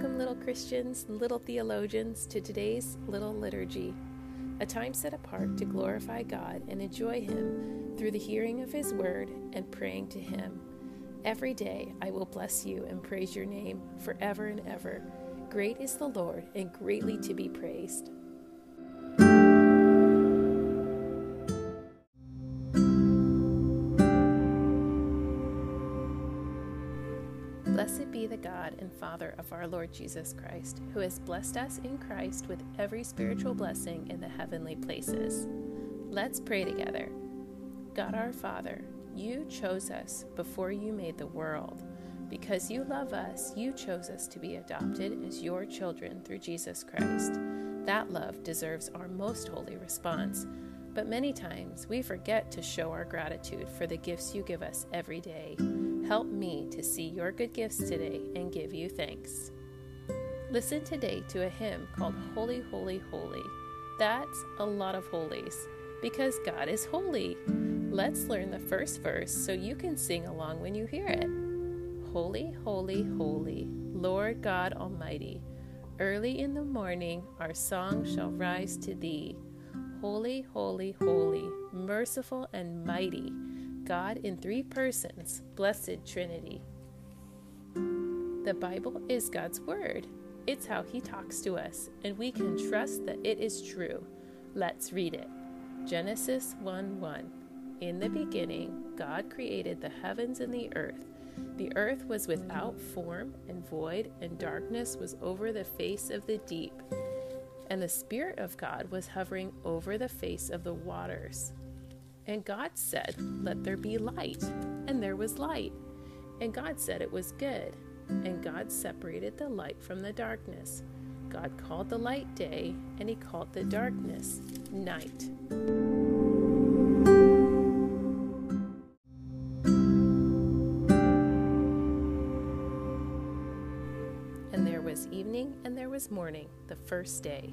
Welcome, little Christians, little theologians, to today's little liturgy, a time set apart to glorify God and enjoy Him through the hearing of His word and praying to Him. Every day I will bless you and praise your name forever and ever. Great is the Lord and greatly to be praised. Blessed be the God and Father of our Lord Jesus Christ, who has blessed us in Christ with every spiritual blessing in the heavenly places. Let's pray together. God our Father, you chose us before you made the world. Because you love us, you chose us to be adopted as your children through Jesus Christ. That love deserves our most holy response. But many times we forget to show our gratitude for the gifts you give us every day. Help me to see your good gifts today and give you thanks. Listen today to a hymn called Holy, Holy, Holy. That's a lot of holies because God is holy. Let's learn the first verse so you can sing along when you hear it. Holy, holy, holy, Lord God Almighty. Early in the morning our song shall rise to thee. Holy, holy, holy, merciful and mighty God in three persons, blessed Trinity. The Bible is God's Word. It's how He talks to us, and we can trust that it is true. Let's read it. Genesis 1 1. In the beginning, God created the heavens and the earth. The earth was without form and void, and darkness was over the face of the deep. And the Spirit of God was hovering over the face of the waters. And God said, Let there be light. And there was light. And God said it was good. And God separated the light from the darkness. God called the light day, and he called the darkness night. And there was evening, and there was morning, the first day.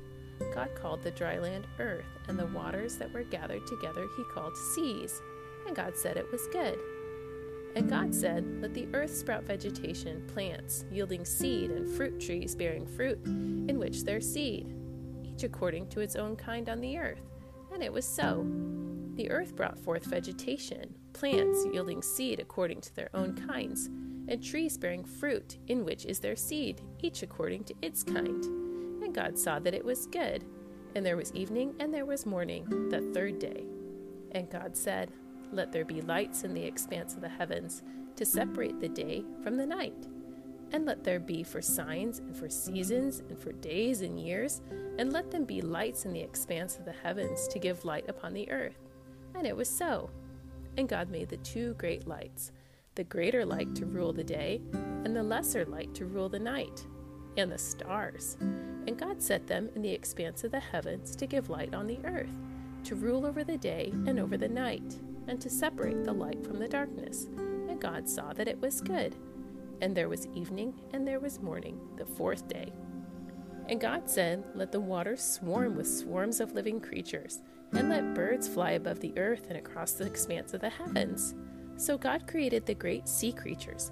God called the dry land earth, and the waters that were gathered together he called seas. And God said it was good. And God said, Let the earth sprout vegetation, plants, yielding seed, and fruit trees bearing fruit, in which there's seed, each according to its own kind on the earth. And it was so. The earth brought forth vegetation, plants yielding seed according to their own kinds, and trees bearing fruit, in which is their seed, each according to its kind. And God saw that it was good. And there was evening and there was morning, the third day. And God said, Let there be lights in the expanse of the heavens to separate the day from the night. And let there be for signs and for seasons and for days and years, and let them be lights in the expanse of the heavens to give light upon the earth. And it was so. And God made the two great lights the greater light to rule the day, and the lesser light to rule the night, and the stars. And God set them in the expanse of the heavens to give light on the earth, to rule over the day and over the night, and to separate the light from the darkness. And God saw that it was good. And there was evening and there was morning, the fourth day. And God said, Let the waters swarm with swarms of living creatures, and let birds fly above the earth and across the expanse of the heavens. So God created the great sea creatures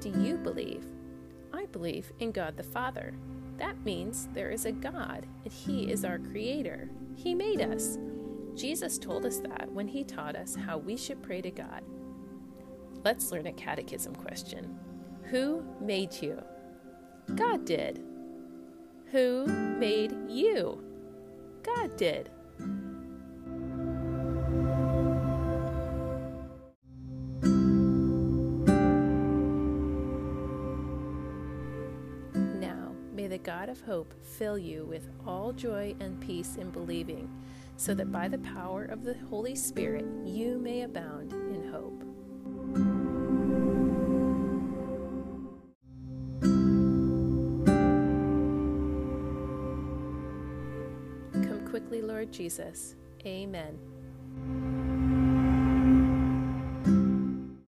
Do you believe? I believe in God the Father. That means there is a God, and He is our Creator. He made us. Jesus told us that when He taught us how we should pray to God. Let's learn a catechism question Who made you? God did. Who made you? God did. The God of hope fill you with all joy and peace in believing, so that by the power of the Holy Spirit you may abound in hope. Come quickly, Lord Jesus. Amen.